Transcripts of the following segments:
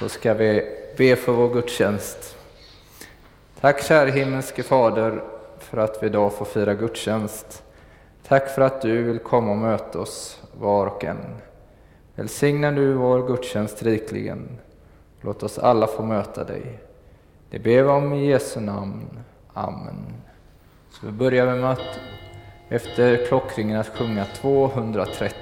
så ska vi be för vår gudstjänst. Tack käre himmelske Fader för att vi idag får fira gudstjänst. Tack för att du vill komma och möta oss var och en. Välsigna nu vår gudstjänst rikligen. Låt oss alla få möta dig. Det ber vi om i Jesu namn. Amen. Så vi börjar med att efter klockringen att sjunga 230.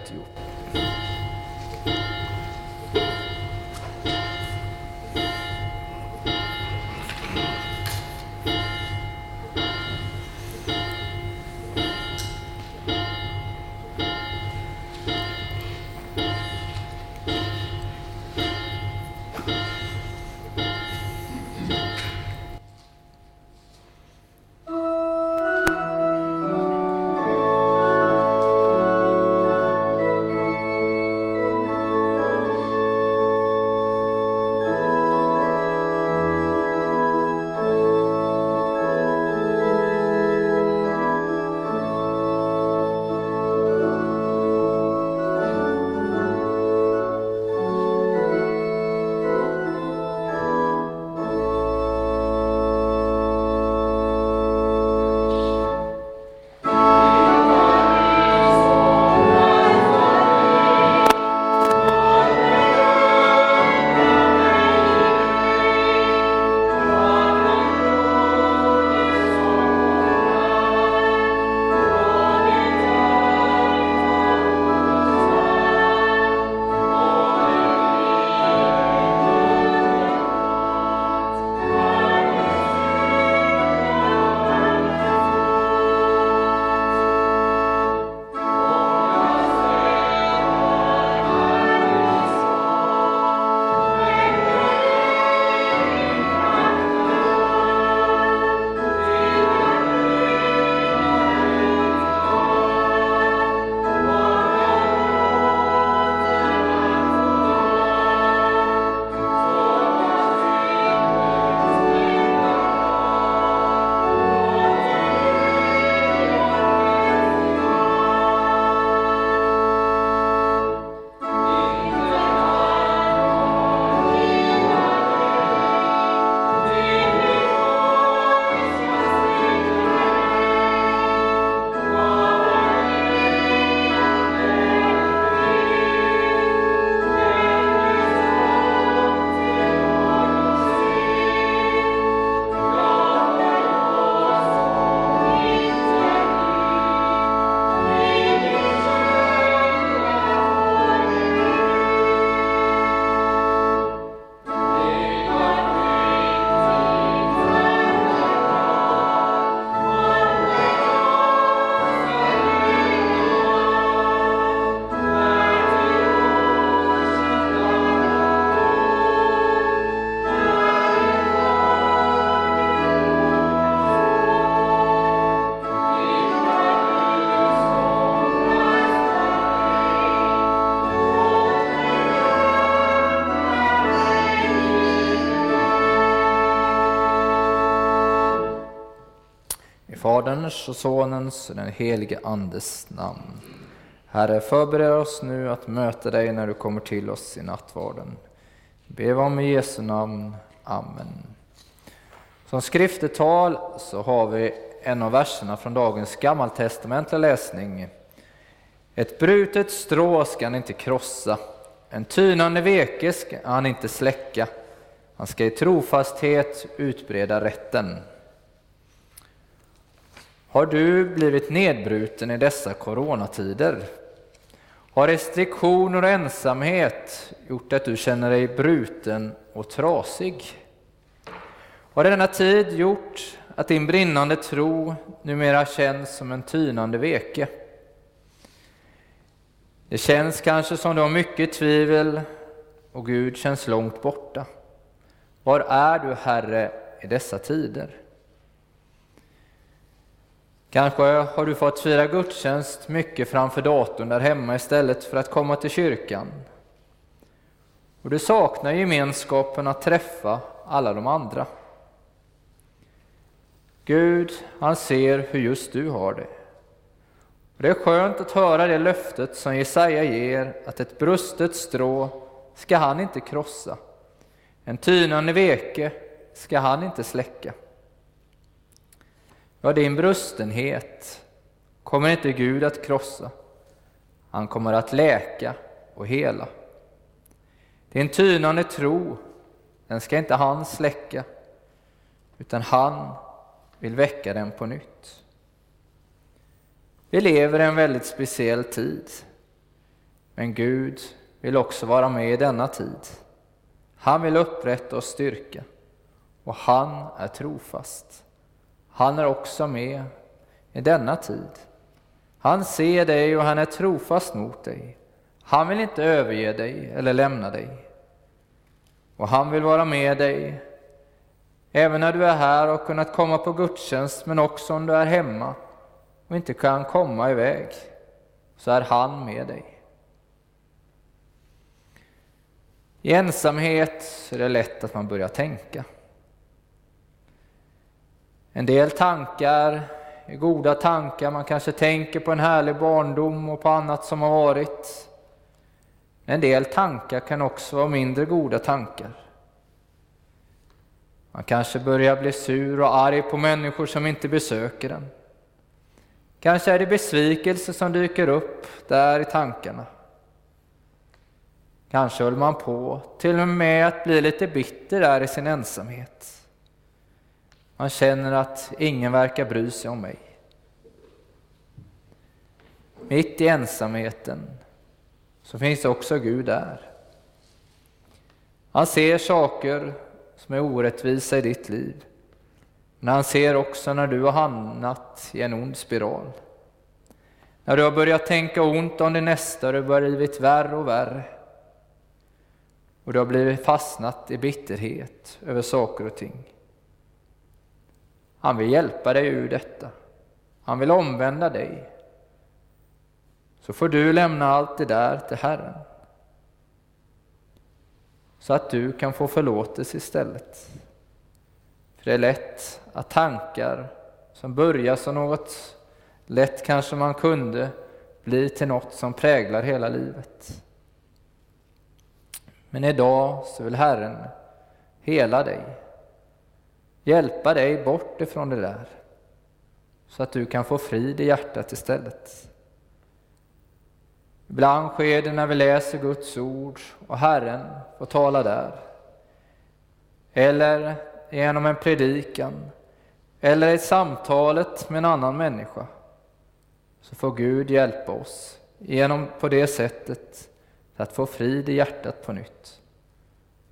Faderns och Sonens och den helige Andes namn. Herre, förbered oss nu att möta dig när du kommer till oss i nattvarden. Be om i Jesu namn. Amen. Som skriftetal så har vi en av verserna från dagens gammaltestamentliga läsning. Ett brutet strå ska han inte krossa, en tynande veke ska han inte släcka. Han ska i trofasthet utbreda rätten. Har du blivit nedbruten i dessa coronatider? Har restriktioner och ensamhet gjort att du känner dig bruten och trasig? Har denna tid gjort att din brinnande tro numera känns som en tynande veke? Det känns kanske som du har mycket tvivel och Gud känns långt borta. Var är du, Herre, i dessa tider? Kanske har du fått fira gudstjänst mycket framför datorn där hemma istället för att komma till kyrkan. Och du saknar gemenskapen att träffa alla de andra. Gud, han ser hur just du har det. Och det är skönt att höra det löftet som Jesaja ger, att ett brustet strå ska han inte krossa, En tynande veke ska han inte släcka. Vad din brustenhet kommer inte Gud att krossa. Han kommer att läka och hela. Din tynande tro, den ska inte han släcka, utan han vill väcka den på nytt. Vi lever i en väldigt speciell tid, men Gud vill också vara med i denna tid. Han vill upprätta och styrka, och han är trofast. Han är också med i denna tid. Han ser dig och han är trofast mot dig. Han vill inte överge dig eller lämna dig. Och han vill vara med dig även när du är här och kunnat komma på gudstjänst, men också om du är hemma och inte kan komma iväg, så är han med dig. I ensamhet är det lätt att man börjar tänka. En del tankar är goda tankar, man kanske tänker på en härlig barndom och på annat som har varit. En del tankar kan också vara mindre goda tankar. Man kanske börjar bli sur och arg på människor som inte besöker den. Kanske är det besvikelse som dyker upp där i tankarna. Kanske höll man på till och med att bli lite bitter där i sin ensamhet. Man känner att ingen verkar bry sig om mig. Mitt i ensamheten så finns också Gud där. Han ser saker som är orättvisa i ditt liv. Men han ser också när du har hamnat i en ond spiral. När du har börjat tänka ont om din nästa och det har blivit värre och värre. Och du har blivit fastnat i bitterhet över saker och ting. Han vill hjälpa dig ur detta. Han vill omvända dig. Så får du lämna allt det där till Herren. Så att du kan få förlåtelse istället. För det är lätt att tankar som börjar som något lätt kanske man kunde bli till något som präglar hela livet. Men idag så vill Herren hela dig hjälpa dig bort ifrån det där så att du kan få frid i hjärtat istället. Ibland sker det när vi läser Guds ord och Herren får tala där. Eller genom en predikan, eller i samtalet med en annan människa. Så får Gud hjälpa oss genom på det sättet att få frid i hjärtat på nytt.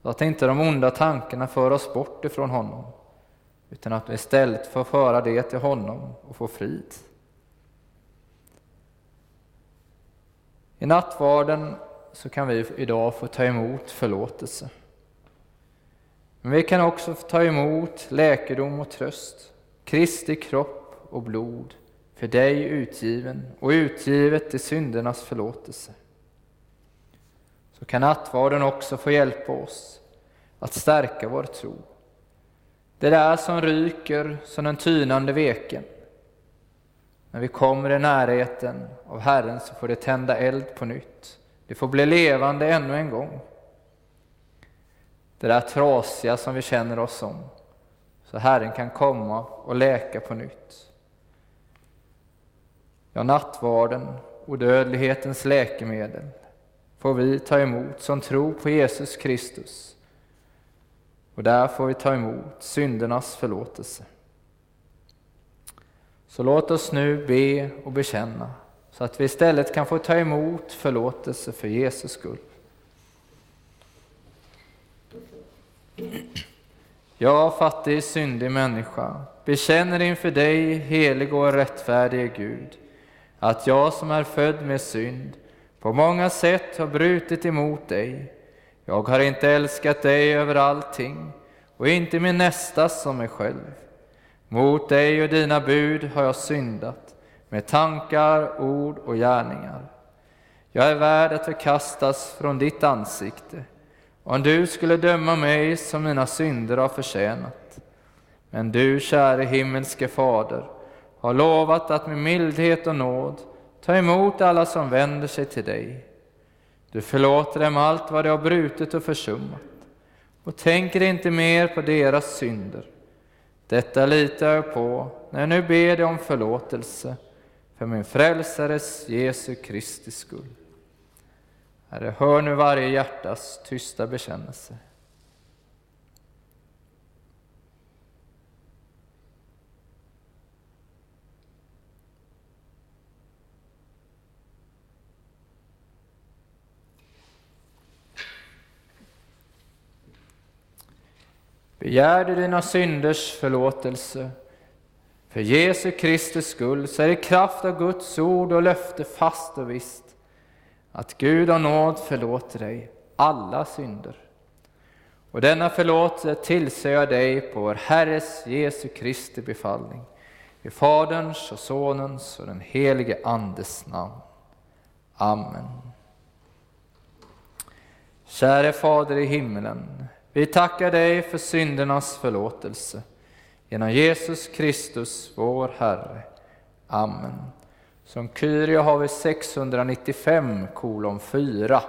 Så att inte de onda tankarna för oss bort ifrån honom utan att du istället får föra det till honom och få frid. I nattvarden så kan vi idag få ta emot förlåtelse. Men vi kan också få ta emot läkedom och tröst, Kristi kropp och blod, för dig utgiven och utgivet till syndernas förlåtelse. Så kan nattvarden också få hjälpa oss att stärka vår tro det där som ryker som den tynande veken. När vi kommer i närheten av Herren så får det tända eld på nytt. Det får bli levande ännu en gång. Det där trasiga som vi känner oss som. Så Herren kan komma och läka på nytt. Ja, nattvarden, odödlighetens läkemedel, får vi ta emot som tror på Jesus Kristus och där får vi ta emot syndernas förlåtelse. Så låt oss nu be och bekänna så att vi istället kan få ta emot förlåtelse för Jesus skull. Jag, fattig, syndig människa, bekänner inför dig, helig och rättfärdige Gud, att jag som är född med synd på många sätt har brutit emot dig jag har inte älskat dig över allting och inte min nästa som mig själv. Mot dig och dina bud har jag syndat med tankar, ord och gärningar. Jag är värd att förkastas från ditt ansikte om du skulle döma mig som mina synder har förtjänat. Men du, käre himmelske Fader, har lovat att med mildhet och nåd ta emot alla som vänder sig till dig. Du förlåter dem allt vad de har brutit och försummat och tänker inte mer på deras synder. Detta litar jag på när jag nu ber dig om förlåtelse för min frälsares Jesu Kristi skull. Herre, hör nu varje hjärtas tysta bekännelse. Begär du dina synders förlåtelse för Jesu Kristi skull, så är det kraft av Guds ord och löfte fast och visst att Gud av nåd förlåter dig alla synder. Och denna förlåtelse tillser jag dig på vår Herres Jesu Kristi befallning, i Faderns och Sonens och den helige Andes namn. Amen. Käre Fader i himmelen, vi tackar dig för syndernas förlåtelse genom Jesus Kristus, vår Herre. Amen. Som Kyrie har vi 695 kolon 4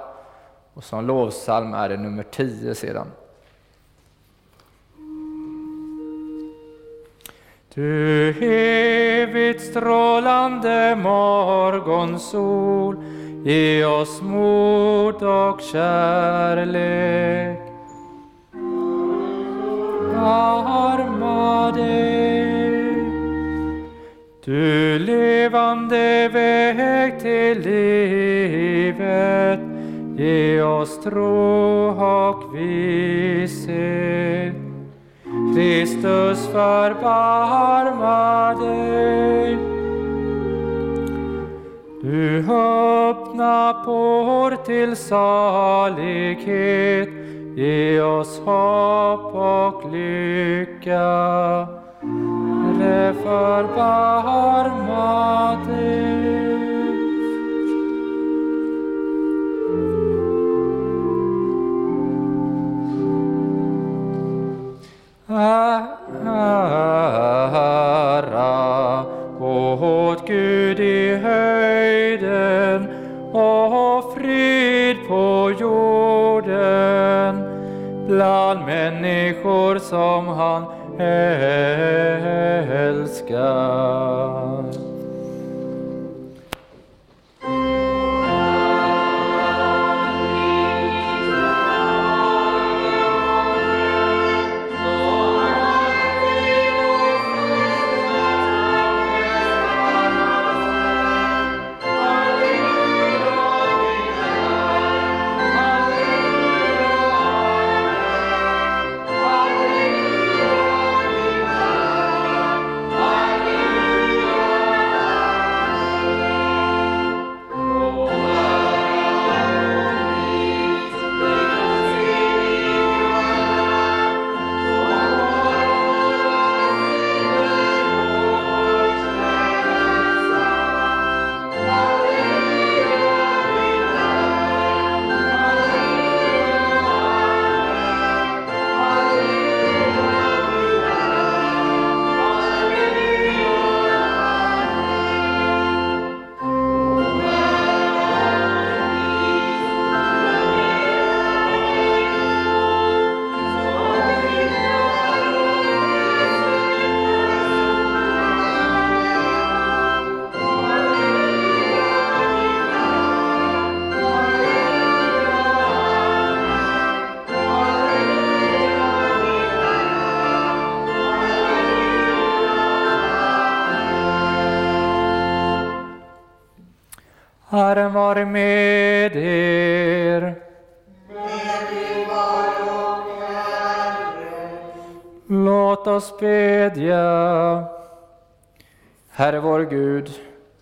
och som lovsalm är det nummer 10 sedan. Du evigt strålande morgonsol, ge oss mod och kärlek arma dig. Du levande väg till livet, ge oss tro och visshet. Kristus förbarma dig. Du öppna port till salighet Ge oss hopp och lycka. Herre, förbarma dig. Ära åt Gud i höjden och frid på jorden bland människor som han älskar.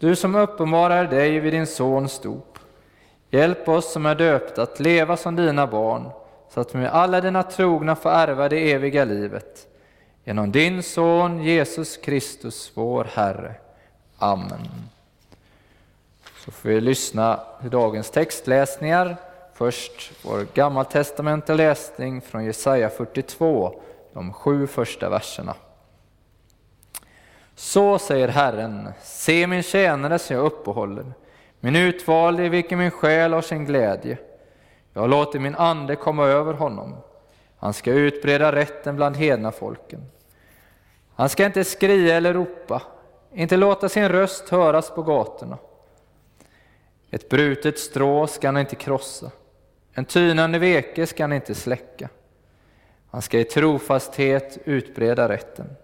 Du som uppenbarar dig vid din Sons dop. Hjälp oss som är döpta att leva som dina barn, så att vi med alla dina trogna får ärva det eviga livet. Genom din Son Jesus Kristus, vår Herre. Amen. Så får vi lyssna till dagens textläsningar. Först vår gammaltestamentliga läsning från Jesaja 42, de sju första verserna. Så säger Herren, se min tjänare som jag uppehåller, min utvalde i vilken min själ har sin glädje. Jag låter min ande komma över honom. Han ska utbreda rätten bland hedna folken. Han ska inte skria eller ropa, inte låta sin röst höras på gatorna. Ett brutet strå ska han inte krossa, en tynande veke ska han inte släcka. Han ska i trofasthet utbreda rätten.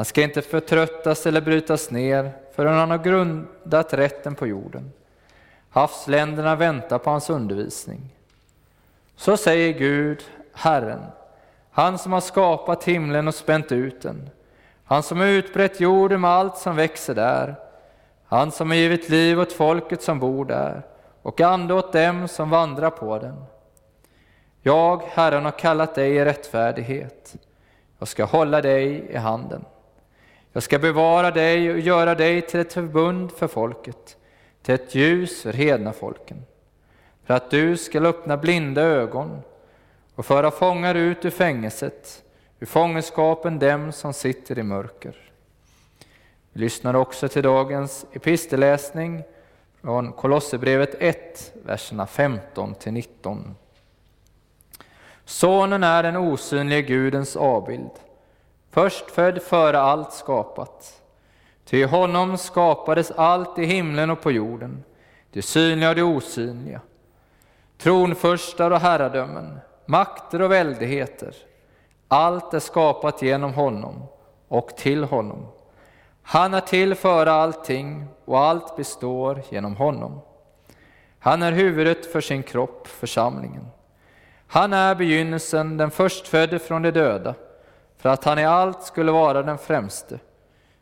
Han ska inte förtröttas eller brytas ner förrän han har grundat rätten på jorden. Havsländerna väntar på hans undervisning. Så säger Gud, Herren, han som har skapat himlen och spänt ut den, han som har utbrett jorden med allt som växer där, han som har givit liv åt folket som bor där och ande åt dem som vandrar på den. Jag, Herren, har kallat dig i rättfärdighet. Jag ska hålla dig i handen. Jag ska bevara dig och göra dig till ett förbund för folket, till ett ljus för hedna folken, för att du skall öppna blinda ögon och föra fångar ut ur fängelset, ur fångenskapen dem som sitter i mörker. Vi lyssnar också till dagens epistelläsning från Kolosserbrevet 1, verserna 15 till 19. Sonen är den osynlige Gudens avbild, förstfödd före allt skapat. Ty i honom skapades allt i himlen och på jorden, det synliga och det osynliga. Tronförstar och herradömen, makter och väldigheter. Allt är skapat genom honom och till honom. Han är till före allting och allt består genom honom. Han är huvudet för sin kropp, församlingen. Han är begynnelsen, den förstfödde från de döda, för att han i allt skulle vara den främste.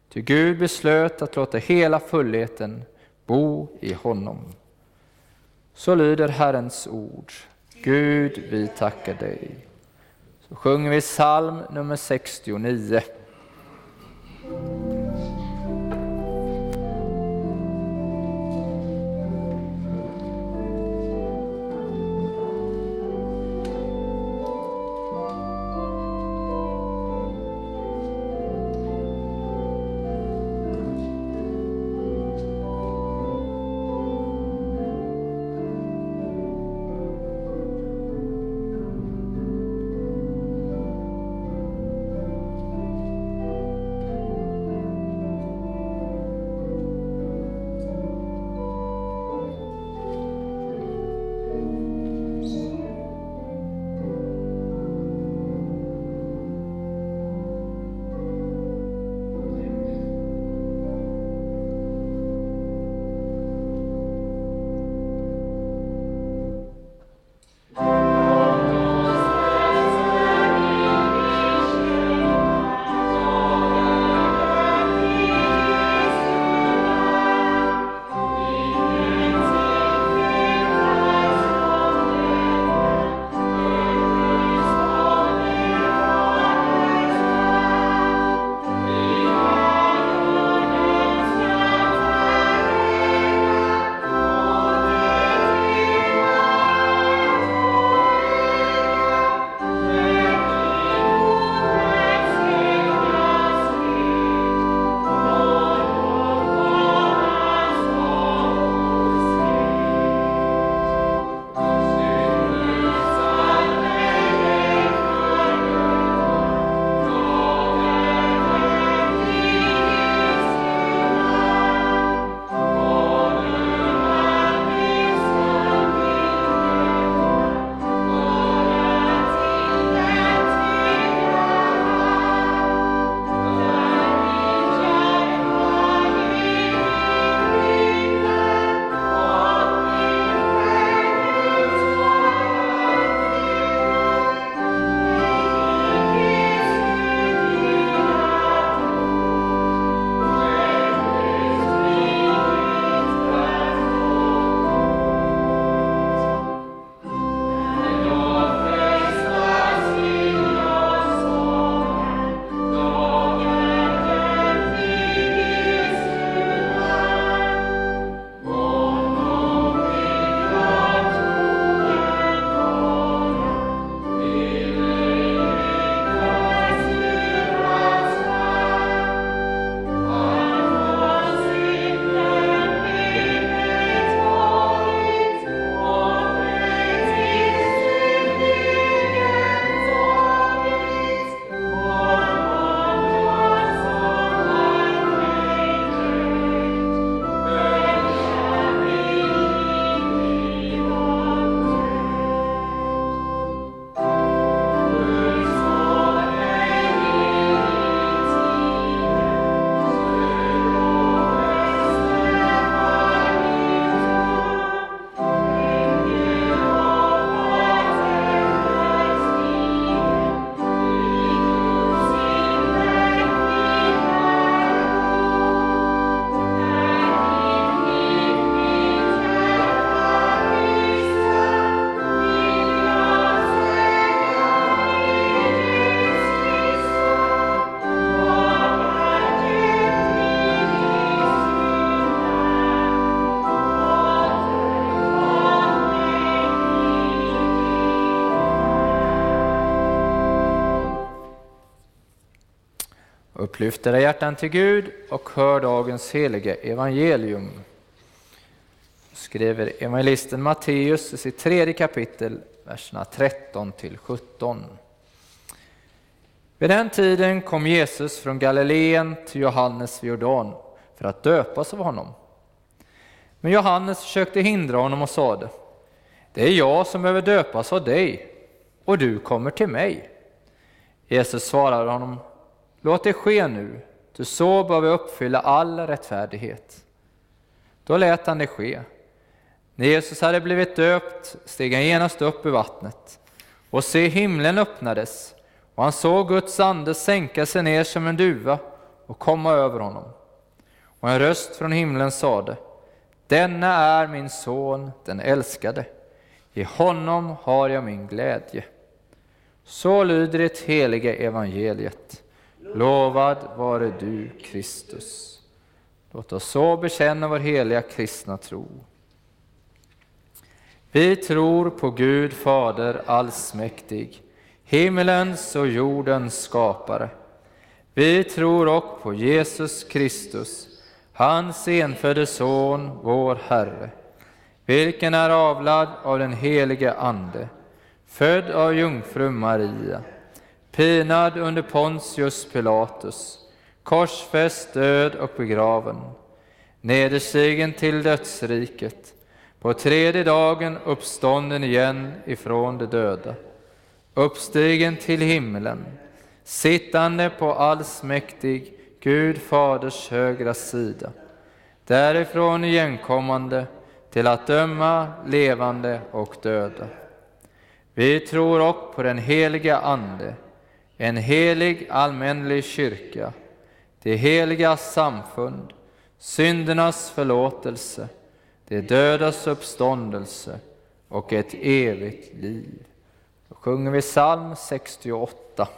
Ty Gud beslöt att låta hela fullheten bo i honom. Så lyder Herrens ord. Gud, vi tackar dig. Så sjunger vi psalm nummer 69. Lyft era hjärtan till Gud och hör dagens helige evangelium. Skriver evangelisten Matteus i sitt tredje kapitel, verserna 13 till 17. Vid den tiden kom Jesus från Galileen till Johannes vid Jordan för att döpas av honom. Men Johannes försökte hindra honom och sade, det är jag som behöver döpas av dig, och du kommer till mig. Jesus svarade honom, låt det ske nu, ty så bör vi uppfylla all rättfärdighet. Då lät han det ske. När Jesus hade blivit döpt steg han genast upp ur vattnet, och se himlen öppnades, och han såg Guds ande sänka sig ner som en duva och komma över honom. Och en röst från himlen sade, denna är min son, den älskade. I honom har jag min glädje. Så lyder det heliga evangeliet. Lovad vare du, Kristus. Låt oss så bekänna vår heliga kristna tro. Vi tror på Gud Fader allsmäktig, himmelens och jordens skapare. Vi tror också på Jesus Kristus, hans enfödde Son, vår Herre, vilken är avlad av den helige Ande, född av jungfru Maria, pinad under Pontius Pilatus, korsfäst, död och begraven, nederstigen till dödsriket, på tredje dagen uppstånden igen ifrån de döda, uppstigen till himlen, sittande på allsmäktig Gud Faders högra sida, därifrån igenkommande till att döma levande och döda. Vi tror också på den heliga Ande, en helig allmänlig kyrka, det heliga samfund, syndernas förlåtelse, det dödas uppståndelse och ett evigt liv. Då sjunger vi psalm 68.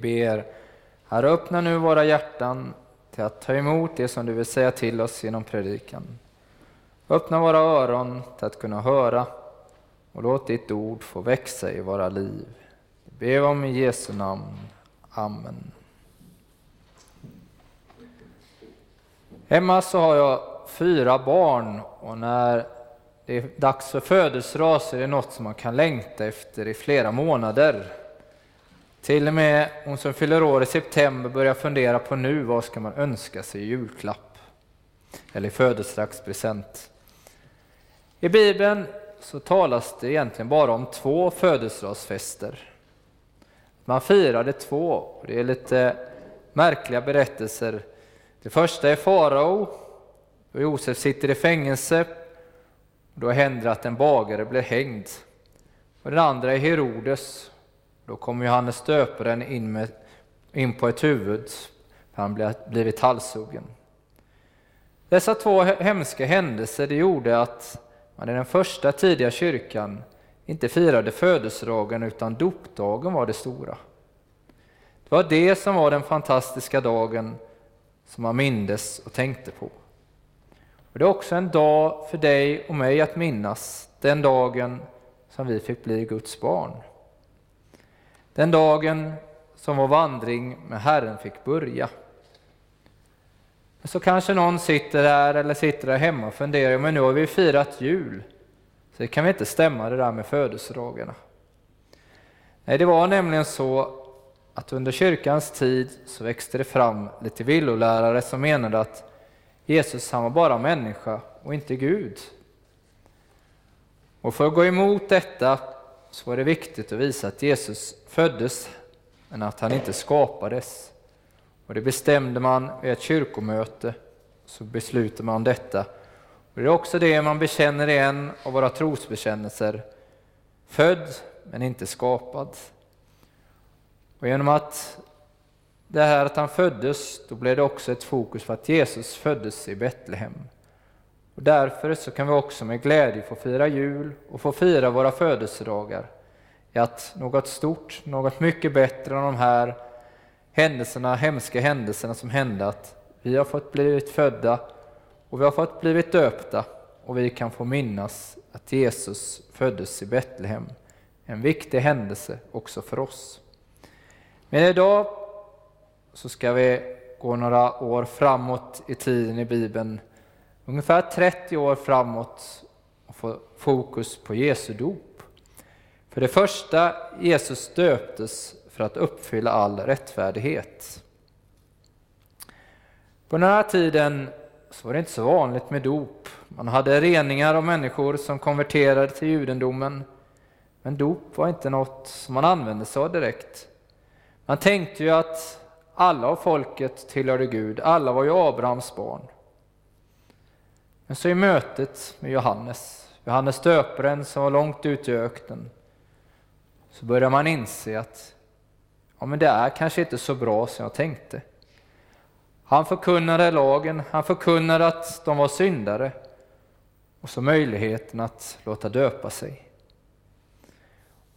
Ber, Herre öppna nu våra hjärtan till att ta emot det som du vill säga till oss genom predikan. Öppna våra öron till att kunna höra och låt ditt ord få växa i våra liv. Det ber om i Jesu namn. Amen. Hemma så har jag fyra barn och när det är dags för födelsedag så är det något som man kan längta efter i flera månader. Till och med hon som fyller år i september börjar fundera på nu vad ska man önska sig i julklapp eller i födelsedagspresent. I Bibeln så talas det egentligen bara om två födelsedagsfester. Man firade två, och det är lite märkliga berättelser. Det första är farao, då Josef sitter i fängelse. Då händer det att en bagare blir hängd. Och den andra är Herodes. Då kommer Johannes döparen in, med, in på ett huvud, för han blivit halshuggen. Dessa två hemska händelser det gjorde att man i den första tidiga kyrkan inte firade födelsedagen utan dopdagen var det stora. Det var det som var den fantastiska dagen som man mindes och tänkte på. Och Det är också en dag för dig och mig att minnas, den dagen som vi fick bli Guds barn. Den dagen som vår vandring med Herren fick börja. Så kanske någon sitter där eller sitter där hemma och funderar, men nu har vi firat jul, så det kan vi inte stämma det där med födelsedagarna. Nej, det var nämligen så att under kyrkans tid så växte det fram lite villolärare som menade att Jesus han var bara människa och inte Gud. Och för att gå emot detta så var det viktigt att visa att Jesus föddes men att han inte skapades. Och det bestämde man vid ett kyrkomöte, så beslutade man detta. Och det är också det man bekänner i en av våra trosbekännelser. Född men inte skapad. Och genom att det här att han föddes, då blev det också ett fokus för att Jesus föddes i Betlehem. Och därför så kan vi också med glädje få fira jul och få fira våra födelsedagar. I att något stort, något mycket bättre än de här händelserna, hemska händelserna som hände, att vi har fått blivit födda och vi har fått blivit döpta och vi kan få minnas att Jesus föddes i Betlehem. En viktig händelse också för oss. Men idag så ska vi gå några år framåt i tiden i Bibeln, ungefär 30 år framåt och få fokus på Jesu dop. För det första, Jesus döptes för att uppfylla all rättfärdighet. På den här tiden så var det inte så vanligt med dop. Man hade reningar av människor som konverterade till judendomen. Men dop var inte något som man använde sig av direkt. Man tänkte ju att alla av folket tillhörde Gud, alla var ju Abrahams barn. Men så i mötet med Johannes, Johannes döparen som var långt ute i öknen, så börjar man inse att ja, men det är kanske inte så bra som jag tänkte. Han förkunnade lagen, han förkunnade att de var syndare och så möjligheten att låta döpa sig.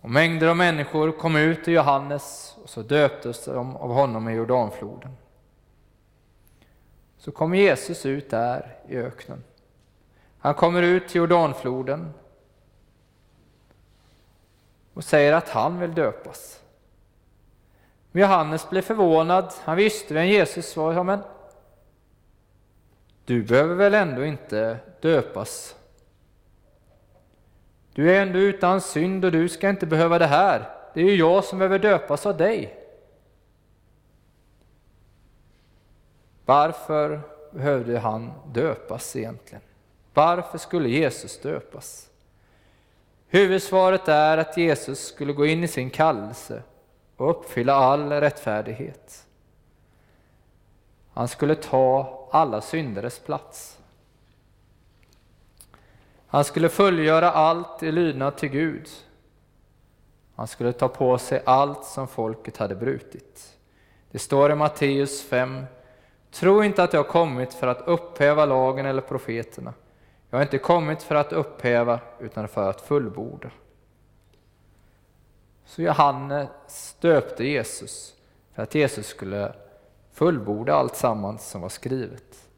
Och mängder av människor kom ut ur Johannes och så döptes de av honom i Jordanfloden. Så kom Jesus ut där i öknen. Han kommer ut till Jordanfloden och säger att han vill döpas. Men Johannes blev förvånad. Han visste vem Jesus var. Ja, men du behöver väl ändå inte döpas? Du är ändå utan synd och du ska inte behöva det här. Det är ju jag som behöver döpas av dig. Varför behövde han döpas egentligen? Varför skulle Jesus döpas? Huvudsvaret är att Jesus skulle gå in i sin kallelse och uppfylla all rättfärdighet. Han skulle ta alla syndares plats. Han skulle fullgöra allt i lydnad till Gud. Han skulle ta på sig allt som folket hade brutit. Det står i Matteus 5. Tro inte att jag har kommit för att upphäva lagen eller profeterna. Jag har inte kommit för att upphäva utan för att fullborda. Så Johannes döpte Jesus för att Jesus skulle fullborda allt sammans som var skrivet.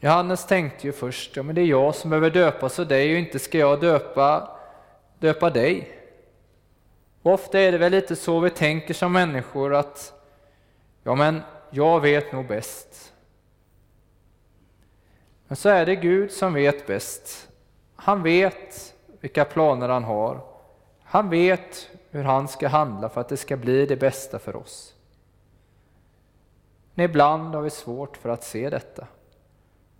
Johannes tänkte ju först, ja men det är jag som behöver döpas och dig och inte ska jag döpa, döpa dig. Och ofta är det väl lite så vi tänker som människor att, ja men jag vet nog bäst. Men så är det Gud som vet bäst. Han vet vilka planer han har. Han vet hur han ska handla för att det ska bli det bästa för oss. Men ibland har vi svårt för att se detta.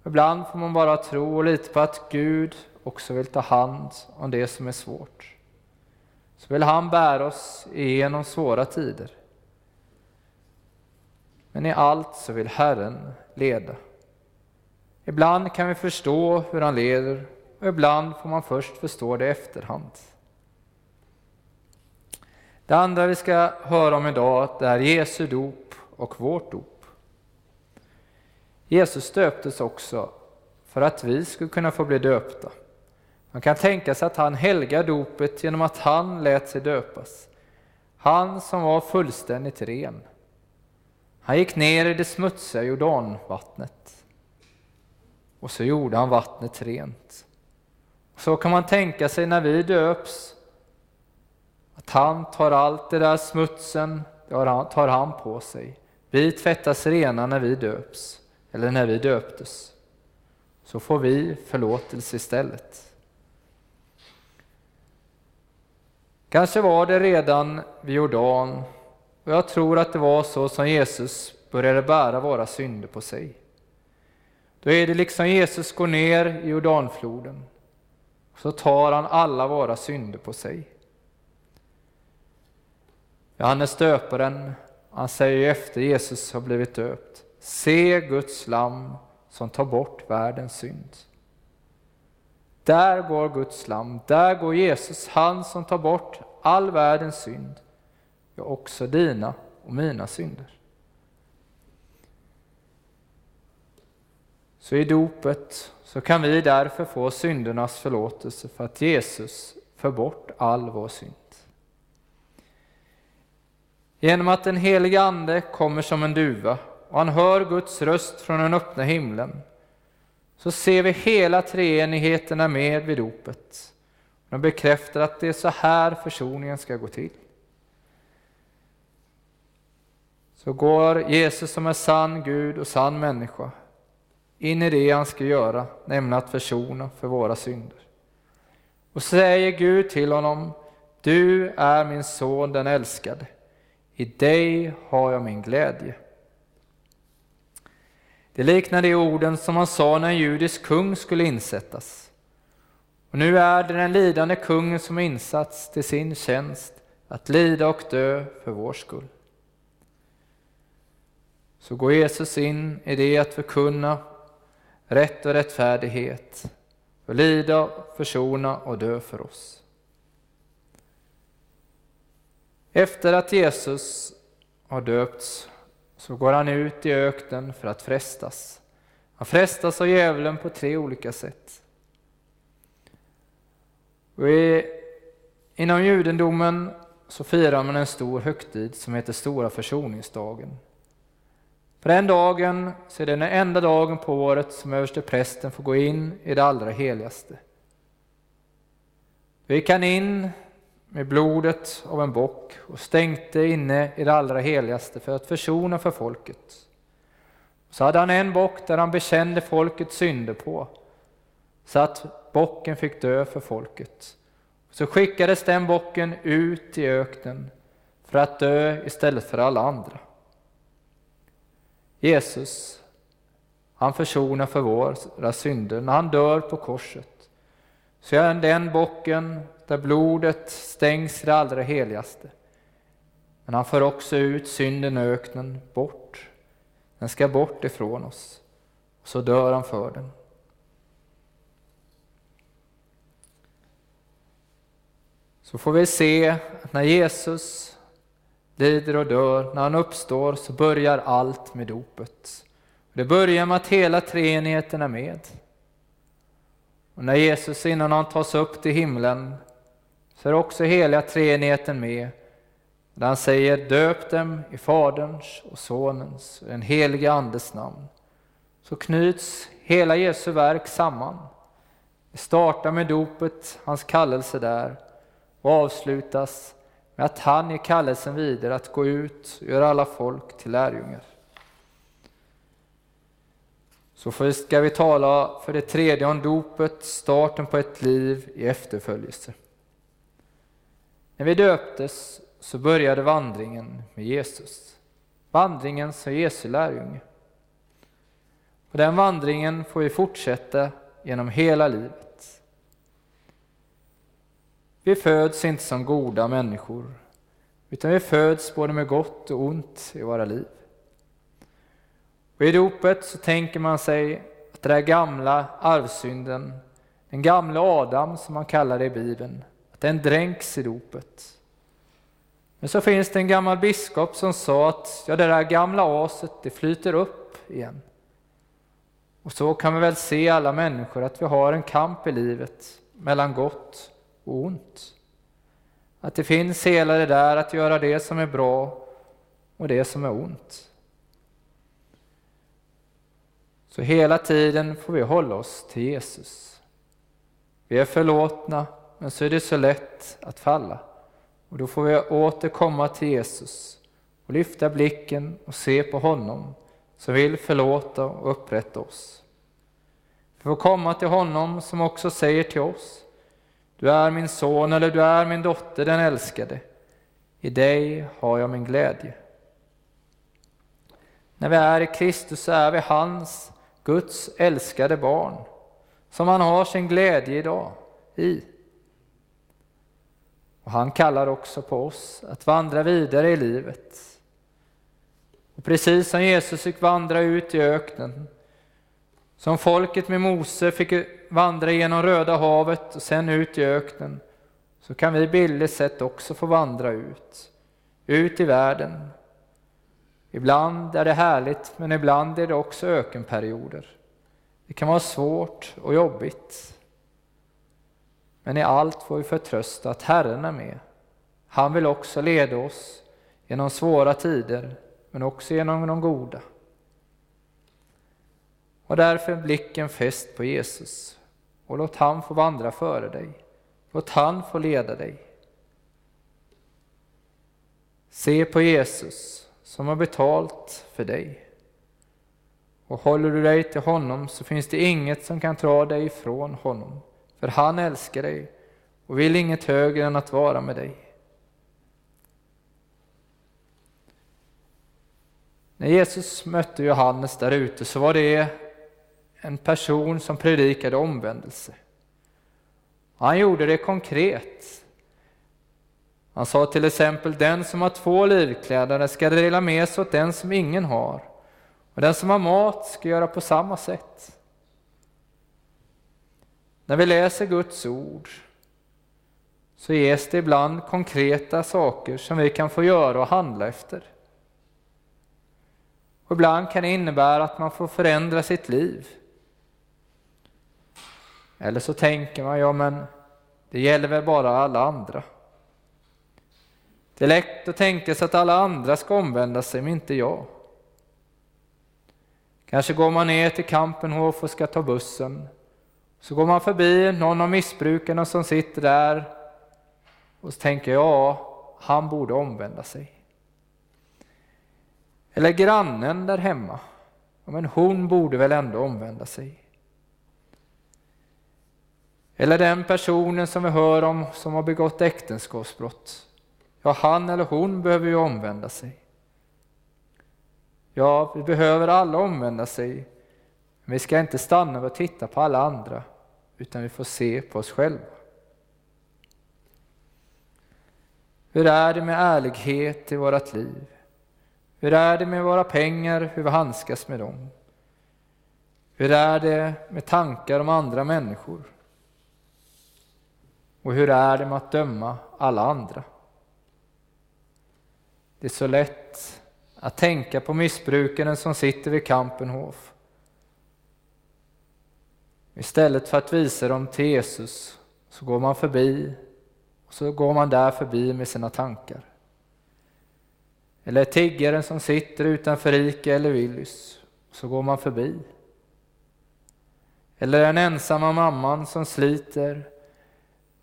Ibland får man bara tro och lita på att Gud också vill ta hand om det som är svårt. Så vill han bära oss igenom svåra tider. Men i allt så vill Herren leda. Ibland kan vi förstå hur han leder och ibland får man först förstå det i efterhand. Det andra vi ska höra om idag det är Jesu dop och vårt dop. Jesus döptes också för att vi skulle kunna få bli döpta. Man kan tänka sig att han helgar dopet genom att han lät sig döpas. Han som var fullständigt ren. Han gick ner i det smutsiga Jordanvattnet. Och så gjorde han vattnet rent. Så kan man tänka sig när vi döps, att han tar allt det där smutsen, det tar han på sig. Vi tvättas rena när vi döps, eller när vi döptes. Så får vi förlåtelse istället. Kanske var det redan vid Jordan och jag tror att det var så som Jesus började bära våra synder på sig. Då är det liksom Jesus går ner i Jordanfloden så tar han alla våra synder på sig. Johannes döparen, han säger efter Jesus har blivit döpt, se Guds lam som tar bort världens synd. Där går Guds lam, där går Jesus, han som tar bort all världens synd, ja, också dina och mina synder. Så i dopet så kan vi därför få syndernas förlåtelse för att Jesus för bort all vår synd. Genom att den helige Ande kommer som en duva och han hör Guds röst från den öppna himlen så ser vi hela treenigheten är med vid dopet. De bekräftar att det är så här försoningen ska gå till. Så går Jesus som är sann Gud och sann människa in i det han ska göra, nämligen att försona för våra synder. Och säger Gud till honom, du är min son den älskade, i dig har jag min glädje. Det liknar de orden som han sa när en judisk kung skulle insättas. Och nu är det den lidande kungen som insatts till sin tjänst att lida och dö för vår skull. Så går Jesus in i det att förkunna rätt och rättfärdighet, och lida, försona och dö för oss. Efter att Jesus har döpts så går han ut i öknen för att frestas. Han frestas av djävulen på tre olika sätt. Och i, inom judendomen så firar man en stor högtid som heter Stora försoningsdagen. För den dagen så är det den enda dagen på året som överste prästen får gå in i det allra heligaste. Då gick han in med blodet av en bock och stänkte inne i det allra heligaste för att försona för folket. Så hade han en bock där han bekände folkets synder på, så att bocken fick dö för folket. Så skickades den bocken ut i öknen för att dö istället för alla andra. Jesus, han försonar för våra synder när han dör på korset. Så är den bocken där blodet stängs i det allra heligaste. Men han för också ut synden i öknen bort. Den ska bort ifrån oss. Och så dör han för den. Så får vi se att när Jesus lider och dör, när han uppstår så börjar allt med dopet. Det börjar med att hela treenigheten är med. Och när Jesus innan han tas upp till himlen så är också hela treenigheten med. Där han säger döp dem i Faderns och Sonens och den helige Andes namn. Så knyts hela Jesu verk samman. Det startar med dopet, hans kallelse där och avslutas med att han ger kallelsen vidare att gå ut och göra alla folk till lärjungar. så ska vi tala för det tredje om dopet, starten på ett liv i efterföljelse. När vi döptes så började vandringen med Jesus. Vandringen som Jesu lärjunge. Och den vandringen får vi fortsätta genom hela livet. Vi föds inte som goda människor, utan vi föds både med gott och ont i våra liv. Och I dopet så tänker man sig att den där gamla arvsynden, den gamla Adam som man kallar det i Bibeln, att den dränks i dopet. Men så finns det en gammal biskop som sa att ja, det där gamla aset, det flyter upp igen. Och så kan vi väl se alla människor att vi har en kamp i livet mellan gott och ont. Att det finns hela det där att göra det som är bra och det som är ont. Så hela tiden får vi hålla oss till Jesus. Vi är förlåtna, men så är det så lätt att falla. Och då får vi åter komma till Jesus och lyfta blicken och se på honom som vill förlåta och upprätta oss. Vi får komma till honom som också säger till oss du är min son eller du är min dotter, den älskade. I dig har jag min glädje. När vi är i Kristus är vi hans Guds älskade barn, som han har sin glädje idag i. Och han kallar också på oss att vandra vidare i livet. Och precis som Jesus fick vandra ut i öknen, som folket med Mose fick vandra genom Röda havet och sen ut i öknen, så kan vi bildligt sett också få vandra ut, ut i världen Ibland är det härligt, men ibland är det också ökenperioder. Det kan vara svårt och jobbigt. Men i allt får vi förtrösta att Herren är med. Han vill också leda oss genom svåra tider, men också genom de goda. Och därför är blicken fäst på Jesus och låt han få vandra före dig. Låt han få leda dig. Se på Jesus som har betalt för dig. Och håller du dig till honom så finns det inget som kan dra dig ifrån honom, för han älskar dig och vill inget högre än att vara med dig. När Jesus mötte Johannes där ute så var det en person som predikade omvändelse. Han gjorde det konkret. Han sa till exempel, den som har två livkläder ska dela med sig åt den som ingen har, och den som har mat ska göra på samma sätt. När vi läser Guds ord så ges det ibland konkreta saker som vi kan få göra och handla efter. Och ibland kan det innebära att man får förändra sitt liv. Eller så tänker man, ja men det gäller väl bara alla andra. Det är lätt att tänka sig att alla andra ska omvända sig, men inte jag. Kanske går man ner till Kampenhof och ska ta bussen. Så går man förbi någon av missbrukarna som sitter där och så tänker ja, han borde omvända sig. Eller grannen där hemma. Ja, men hon borde väl ändå omvända sig. Eller den personen som vi hör om som har begått äktenskapsbrott. Ja, han eller hon behöver ju omvända sig. Ja, vi behöver alla omvända sig, men vi ska inte stanna och titta på alla andra, utan vi får se på oss själva. Hur är det med ärlighet i vårt liv? Hur är det med våra pengar, hur vi handskas med dem? Hur är det med tankar om andra människor? Och hur är det med att döma alla andra? Det är så lätt att tänka på missbrukaren som sitter vid Kampenhof. Istället för att visa dem till Jesus så går man förbi och så går man där förbi med sina tankar. Eller tiggaren som sitter utanför Ica eller Willys, så går man förbi. Eller den ensamma mamman som sliter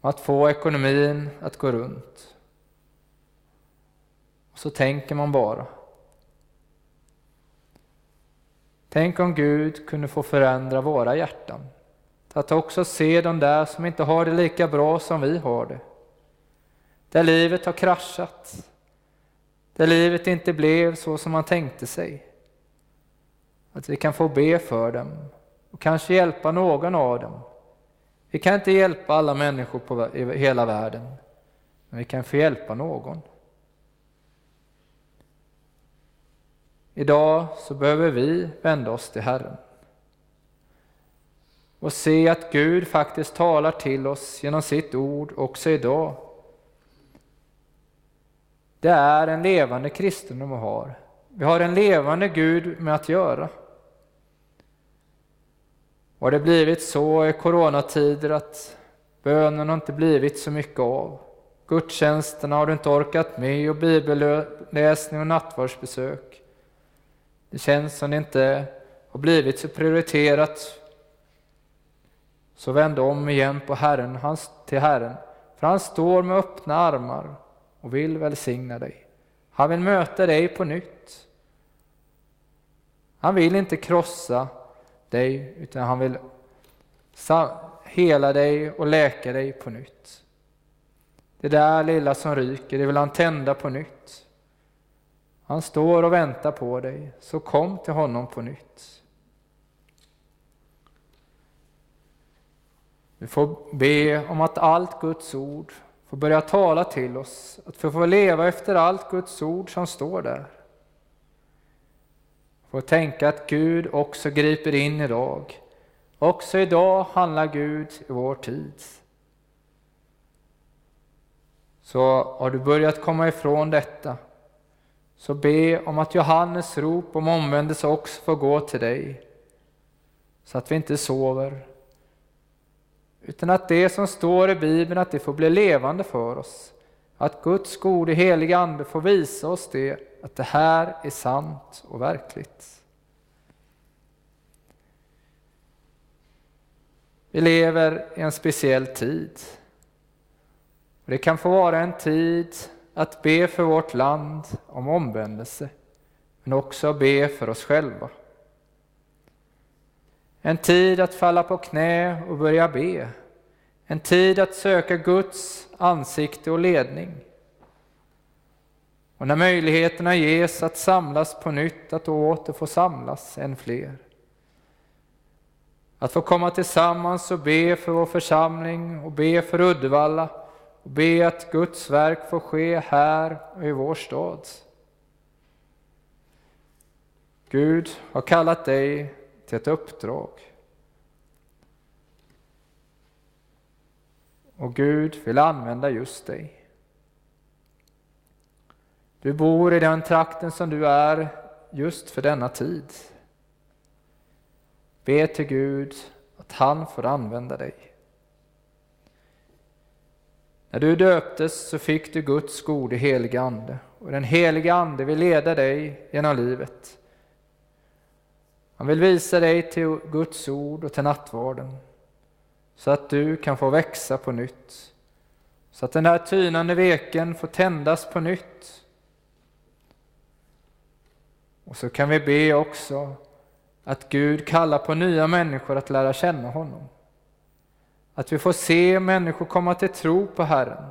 att få ekonomin att gå runt. Och så tänker man bara. Tänk om Gud kunde få förändra våra hjärtan. Att också se de där som inte har det lika bra som vi har det. Där livet har kraschat. Där livet inte blev så som man tänkte sig. Att vi kan få be för dem och kanske hjälpa någon av dem. Vi kan inte hjälpa alla människor på, i hela världen, men vi kan få hjälpa någon. Idag så behöver vi vända oss till Herren och se att Gud faktiskt talar till oss genom sitt ord också idag. Det är en levande kristendom vi har. Vi har en levande Gud med att göra. Har det blivit så i coronatider att bönen har inte blivit så mycket av. Gudstjänsterna har du inte orkat med och bibelläsning och nattvardsbesök. Det känns som det inte har blivit så prioriterat. Så vänd om igen på Herren, hans, till Herren, för han står med öppna armar och vill välsigna dig. Han vill möta dig på nytt. Han vill inte krossa dig, utan han vill hela dig och läka dig på nytt. Det där lilla som ryker, det vill han tända på nytt. Han står och väntar på dig, så kom till honom på nytt. Vi får be om att allt Guds ord får börja tala till oss, att vi får leva efter allt Guds ord som står där. Får tänka att Gud också griper in idag. Också idag handlar Gud i vår tid. Så har du börjat komma ifrån detta, så be om att Johannes rop om omvändelse också får gå till dig, så att vi inte sover, utan att det som står i Bibeln, att det får bli levande för oss. Att Guds gode heliga Ande får visa oss det, att det här är sant och verkligt. Vi lever i en speciell tid. Det kan få vara en tid att be för vårt land om omvändelse, men också be för oss själva. En tid att falla på knä och börja be. En tid att söka Guds ansikte och ledning. Och när möjligheterna ges att samlas på nytt, att åter få samlas än fler. Att få komma tillsammans och be för vår församling och be för Uddevalla och be att Guds verk får ske här och i vår stad. Gud har kallat dig till ett uppdrag. Och Gud vill använda just dig. Du bor i den trakten som du är just för denna tid. Be till Gud att han får använda dig. När du döptes så fick du Guds gode heliga Ande och den heliga Ande vill leda dig genom livet. Han vill visa dig till Guds ord och till nattvarden så att du kan få växa på nytt. Så att den där tynande veken får tändas på nytt. Och så kan vi be också att Gud kallar på nya människor att lära känna honom. Att vi får se människor komma till tro på Herren.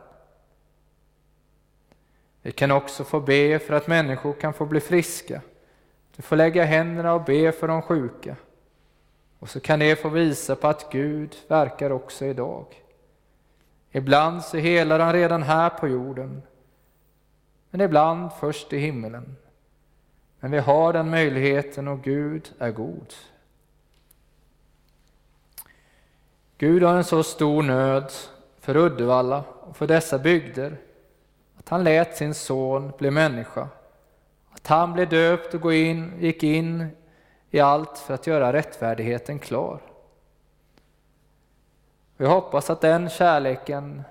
Vi kan också få be för att människor kan få bli friska. Du får lägga händerna och be för de sjuka. Och så kan det få visa på att Gud verkar också idag. Ibland så helar han redan här på jorden, men ibland först i himmelen. Men vi har den möjligheten och Gud är god. Gud har en så stor nöd för Uddevalla och för dessa bygder att han lät sin son bli människa. Att han blev döpt och gick in i allt för att göra rättfärdigheten klar. Jag hoppas att den kärleken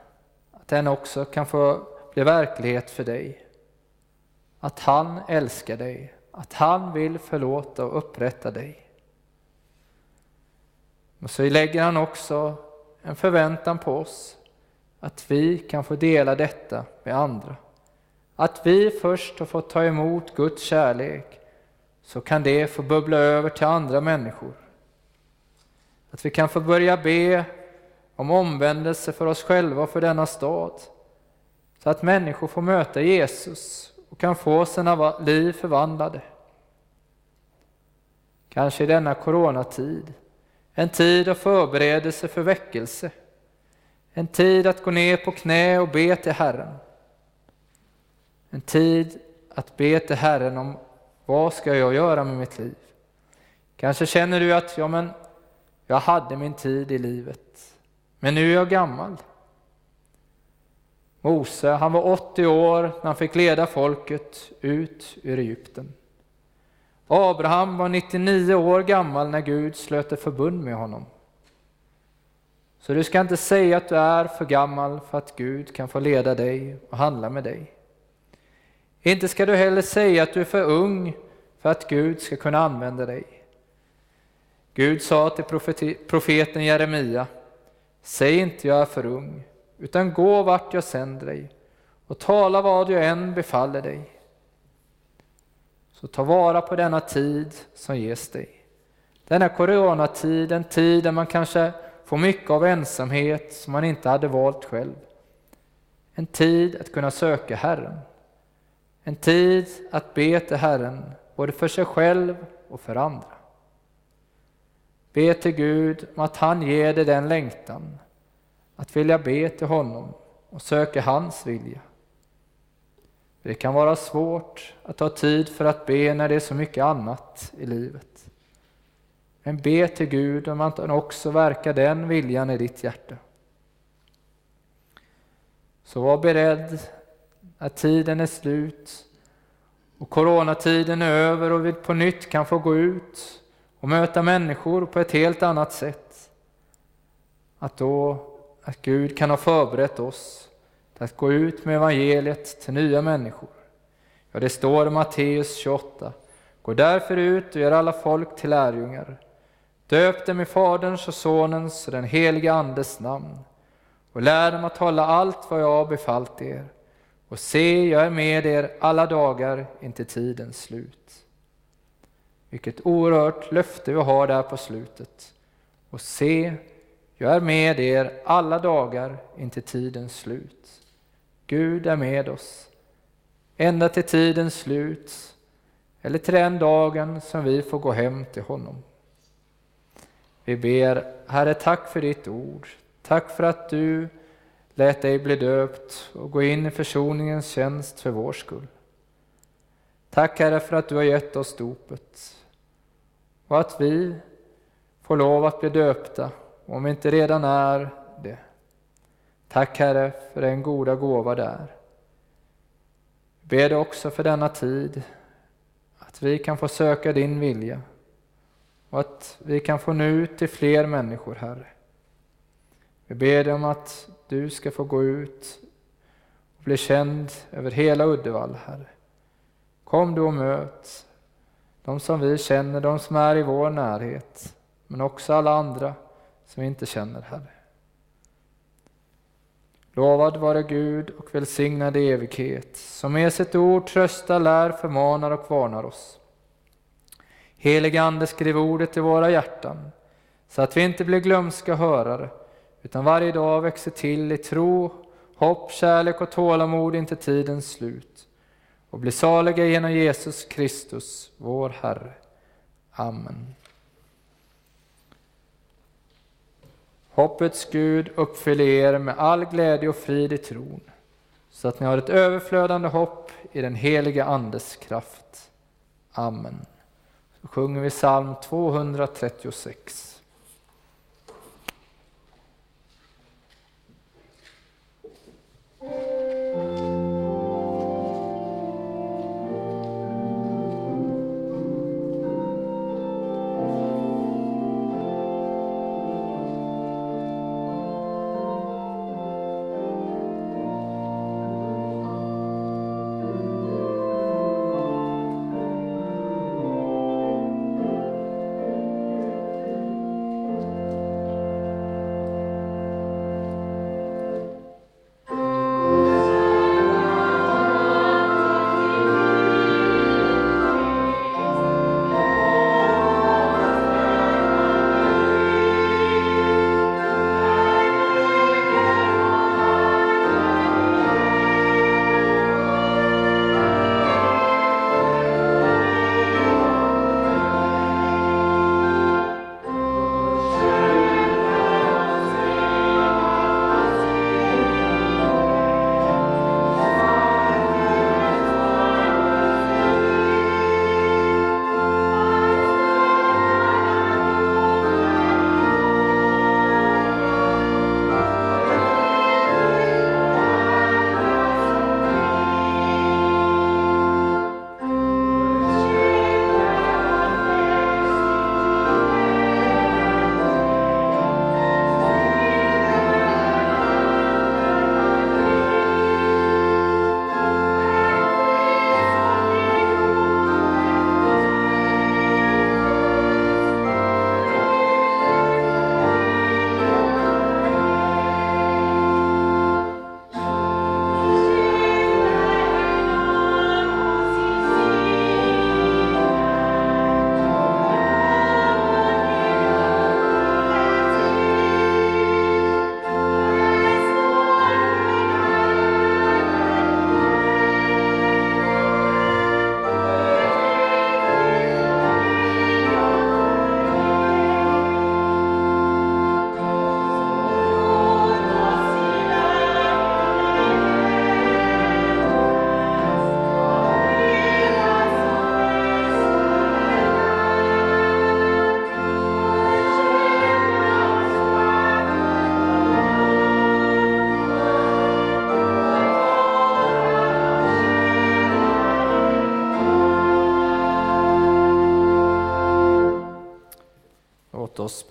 att den också kan få bli verklighet för dig. Att han älskar dig, att han vill förlåta och upprätta dig. Och så lägger han också en förväntan på oss att vi kan få dela detta med andra. Att vi först har fått ta emot Guds kärlek så kan det få bubbla över till andra människor. Att vi kan få börja be om omvändelse för oss själva och för denna stad. Så att människor får möta Jesus och kan få sina liv förvandlade. Kanske i denna coronatid, en tid av förberedelse för väckelse. En tid att gå ner på knä och be till Herren. En tid att be till Herren om vad ska jag göra med mitt liv? Kanske känner du att ja, men jag hade min tid i livet, men nu är jag gammal. Mose, han var 80 år när han fick leda folket ut ur Egypten. Abraham var 99 år gammal när Gud slöt ett förbund med honom. Så du ska inte säga att du är för gammal för att Gud kan få leda dig och handla med dig. Inte ska du heller säga att du är för ung för att Gud ska kunna använda dig. Gud sa till profeten Jeremia, säg inte jag är för ung, utan gå vart jag sänder dig och tala vad jag än befaller dig. Så ta vara på denna tid som ges dig. Denna coronatid, en tid där man kanske får mycket av ensamhet som man inte hade valt själv. En tid att kunna söka Herren. En tid att be till Herren, både för sig själv och för andra. Be till Gud om att han ger dig den längtan, att vilja be till honom och söka hans vilja. Det kan vara svårt att ha tid för att be när det är så mycket annat i livet. Men be till Gud om att han också verkar den viljan i ditt hjärta. Så var beredd när tiden är slut och coronatiden är över och vi på nytt kan få gå ut och möta människor på ett helt annat sätt. Att då, att Gud kan ha förberett oss till att gå ut med evangeliet till nya människor. Ja, det står i Matteus 28. Gå därför ut och gör alla folk till lärjungar. Döp dem i Faderns och Sonens och den helige Andes namn och lär dem att hålla allt vad jag har befallt er. Och se, jag är med er alla dagar intill tidens slut. Vilket oerhört löfte vi har där på slutet. Och se, jag är med er alla dagar intill tidens slut. Gud är med oss, ända till tidens slut, eller till den dagen som vi får gå hem till honom. Vi ber, Herre, tack för ditt ord. Tack för att du lät dig bli döpt och gå in i försoningens tjänst för vår skull. Tack Herre för att du har gett oss dopet och att vi får lov att bli döpta om vi inte redan är det. Tack Herre för den goda gåva där. Ber dig också för denna tid, att vi kan få söka din vilja och att vi kan få nå ut till fler människor, Herre. Vi ber dig om att du ska få gå ut och bli känd över hela Uddevalla, Herre. Kom du och möt de som vi känner, de som är i vår närhet, men också alla andra som vi inte känner, Herre. Lovad vare Gud och välsignad i evighet, som med sitt ord tröstar, lär, förmanar och varnar oss. Helige Ande, skriv ordet i våra hjärtan, så att vi inte blir glömska hörare, utan varje dag växer till i tro, hopp, kärlek och tålamod intill tidens slut och blir saliga genom Jesus Kristus, vår Herre. Amen. Hoppets Gud uppfyller er med all glädje och frid i tron, så att ni har ett överflödande hopp i den heliga Andes kraft. Amen. Så sjunger vi psalm 236.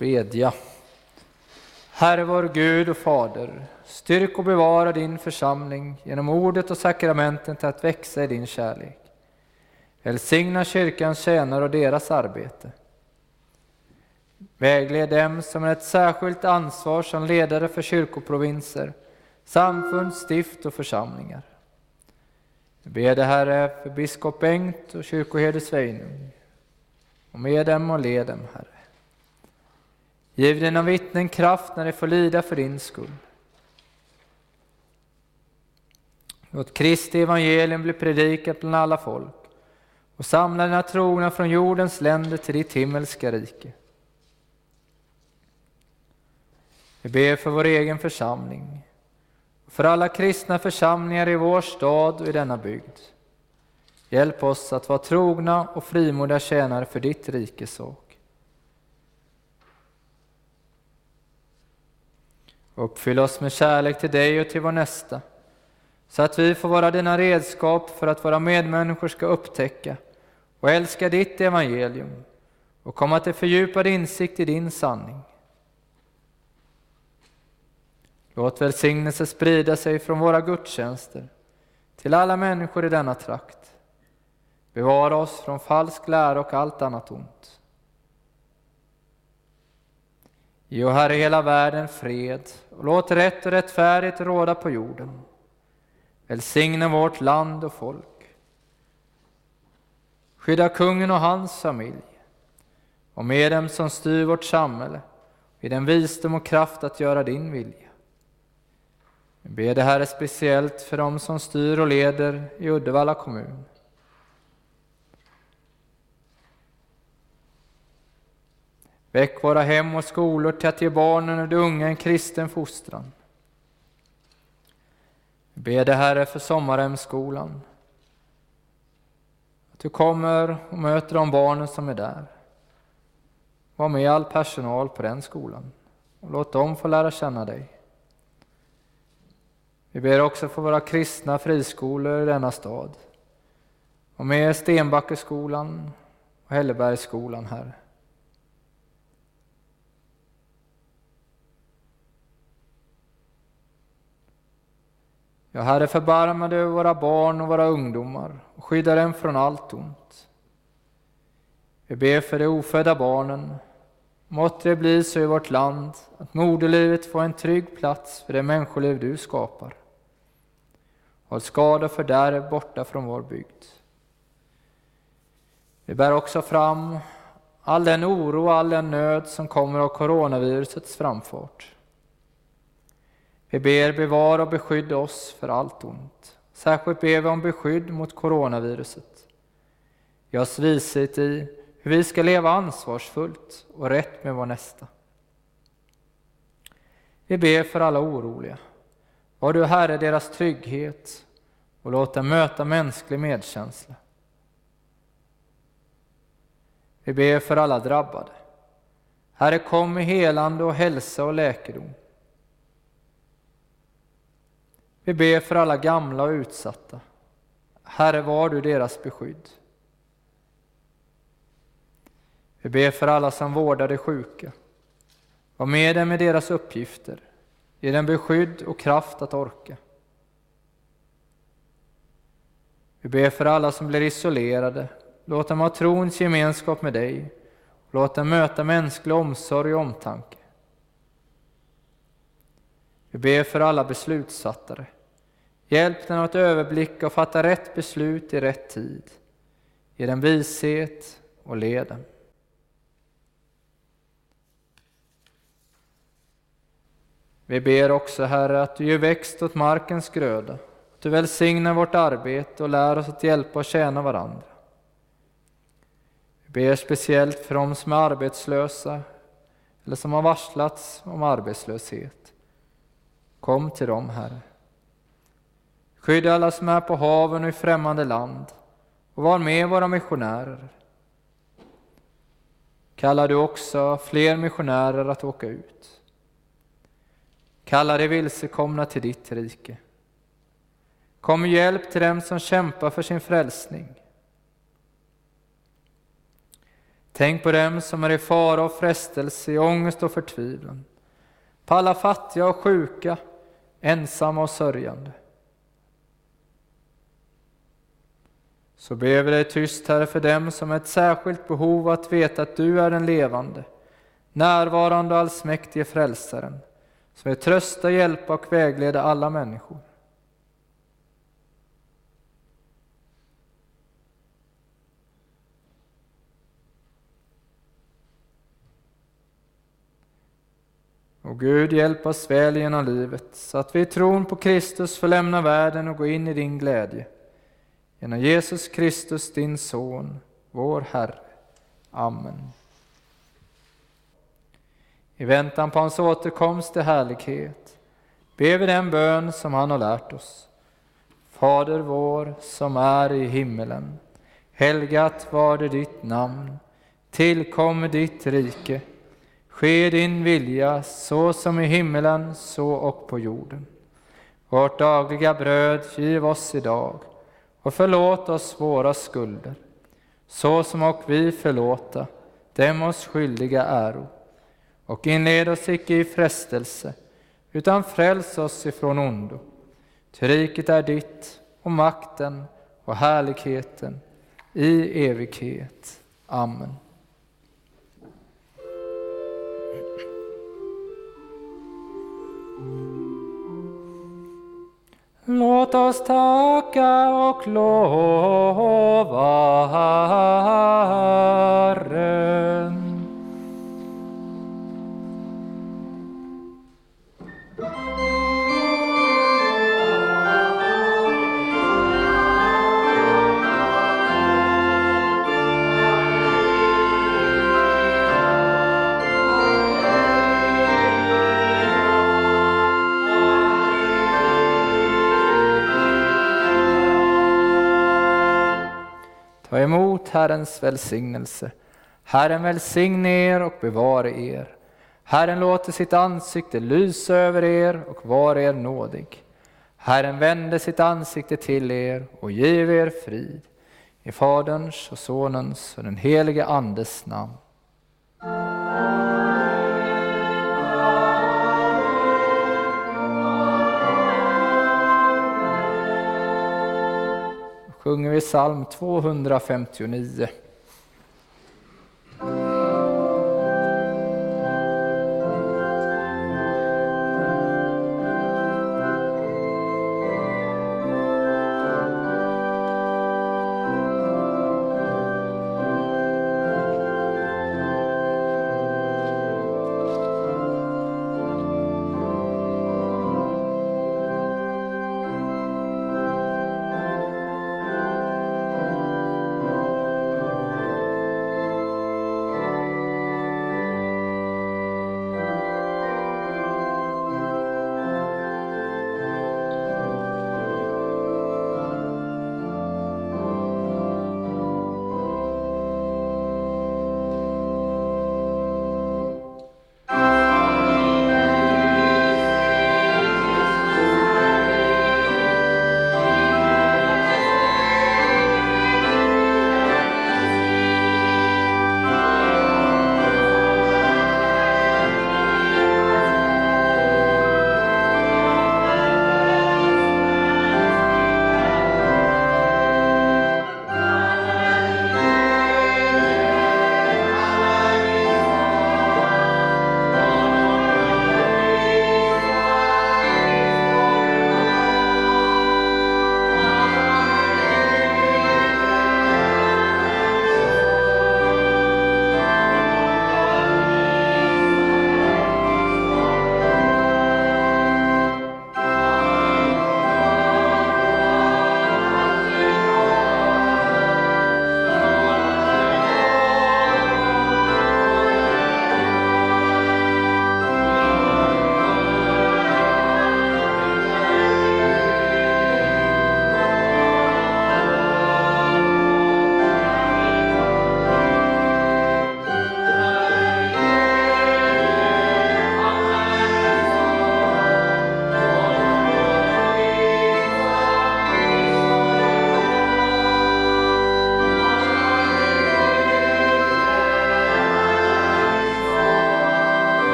Bedja. Herre vår Gud och Fader, styrk och bevara din församling genom ordet och sakramenten till att växa i din kärlek. Välsigna kyrkans tjänare och deras arbete. Vägled dem som har ett särskilt ansvar som ledare för kyrkoprovinser, samfund, stift och församlingar. Vi ber det Herre för biskop Bengt och kyrkoherde Sveinung. Och med dem och led dem, Herre. Giv dina vittnen kraft när de får lida för din skull. Låt Kristi evangelium bli predikat bland alla folk och samla dina trogna från jordens länder till ditt himmelska rike. Vi ber för vår egen församling och för alla kristna församlingar i vår stad och i denna bygd. Hjälp oss att vara trogna och frimodiga tjänare för ditt rikes sak. Uppfyll oss med kärlek till dig och till vår nästa, så att vi får vara dina redskap för att våra medmänniskor ska upptäcka och älska ditt evangelium och komma till fördjupad insikt i din sanning. Låt välsignelse sprida sig från våra gudstjänster till alla människor i denna trakt. Bevara oss från falsk lära och allt annat ont. Ge, o Herre, hela världen fred och låt rätt och rättfärdighet råda på jorden. Välsigna vårt land och folk. Skydda kungen och hans familj och med dem som styr vårt samhälle i den visdom och kraft att göra din vilja. Vi ber det Herre speciellt för dem som styr och leder i Uddevalla kommun. Väck våra hem och skolor till att ge barnen och de unga en kristen fostran. Vi ber det Herre för Sommarhemsskolan. Att du kommer och möter de barnen som är där. Var med all personal på den skolan och låt dem få lära känna dig. Vi ber också för våra kristna friskolor i denna stad Var med Stenbackeskolan och Hällebergsskolan, Herre. Ja, Herre, förbarma dig över våra barn och våra ungdomar och skydda dem från allt ont. Vi ber för de ofödda barnen. Måtte det bli så i vårt land att moderlivet får en trygg plats för det människoliv du skapar. Håll skada och fördärv borta från vår bygd. Vi bär också fram all den oro och all den nöd som kommer av coronavirusets framfart. Vi ber bevara och beskydda oss för allt ont. Särskilt ber vi om beskydd mot coronaviruset. Ge oss vishet i hur vi ska leva ansvarsfullt och rätt med vår nästa. Vi ber för alla oroliga. Var du Herre deras trygghet och låt dem möta mänsklig medkänsla. Vi ber för alla drabbade. Herre, kom med helande och hälsa och läkedom. Vi ber för alla gamla och utsatta. Herre, var du deras beskydd. Vi ber för alla som vårdar de sjuka. Var med dem med deras uppgifter. Ge dem beskydd och kraft att orka. Vi ber för alla som blir isolerade. Låt dem ha trons gemenskap med dig. Låt dem möta mänsklig omsorg och omtanke. Vi ber för alla beslutsfattare. Hjälp den att överblicka och fatta rätt beslut i rätt tid. Ge den vishet och led den. Vi ber också, Herre, att du ger växt åt markens gröda, att du välsignar vårt arbete och lär oss att hjälpa och tjäna varandra. Vi ber speciellt för dem som är arbetslösa eller som har varslats om arbetslöshet. Kom till dem, Herre. Skydda alla som är på haven och i främmande land och var med våra missionärer. Kallar du också fler missionärer att åka ut. Kalla de vilsekomna till ditt rike. Kom med hjälp till dem som kämpar för sin frälsning. Tänk på dem som är i fara och frestelse, i ångest och förtvivlan. På alla fattiga och sjuka, ensamma och sörjande. Så ber vi dig tyst, Herre, för dem som har ett särskilt behov att veta att du är den levande, närvarande och allsmäktige Frälsaren, som vill trösta, hjälpa och vägleda alla människor. Och Gud, hjälp oss väl genom livet, så att vi i tron på Kristus får lämna världen och gå in i din glädje. Genom Jesus Kristus, din Son, vår Herre. Amen. I väntan på hans återkomst till härlighet ber vi den bön som han har lärt oss. Fader vår som är i himmelen. Helgat var det ditt namn. Tillkom ditt rike. Ske din vilja så som i himmelen så och på jorden. Vårt dagliga bröd giv oss idag och förlåt oss våra skulder så som och vi förlåta dem oss skyldiga äro. Och inled oss icke i frestelse utan fräls oss ifrån ondo. Ty riket är ditt och makten och härligheten i evighet. Amen. Låt oss tacka och lova. Emot Herrens välsignelse. Herren välsigne er och bevare er. Herren låter sitt ansikte lysa över er och vare er nådig. Herren vände sitt ansikte till er och giv er frid. I Faderns och Sonens och den helige Andes namn. Sjunger vi psalm 259.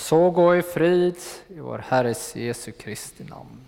Så gå i frid i vår Herres Jesu Kristi namn.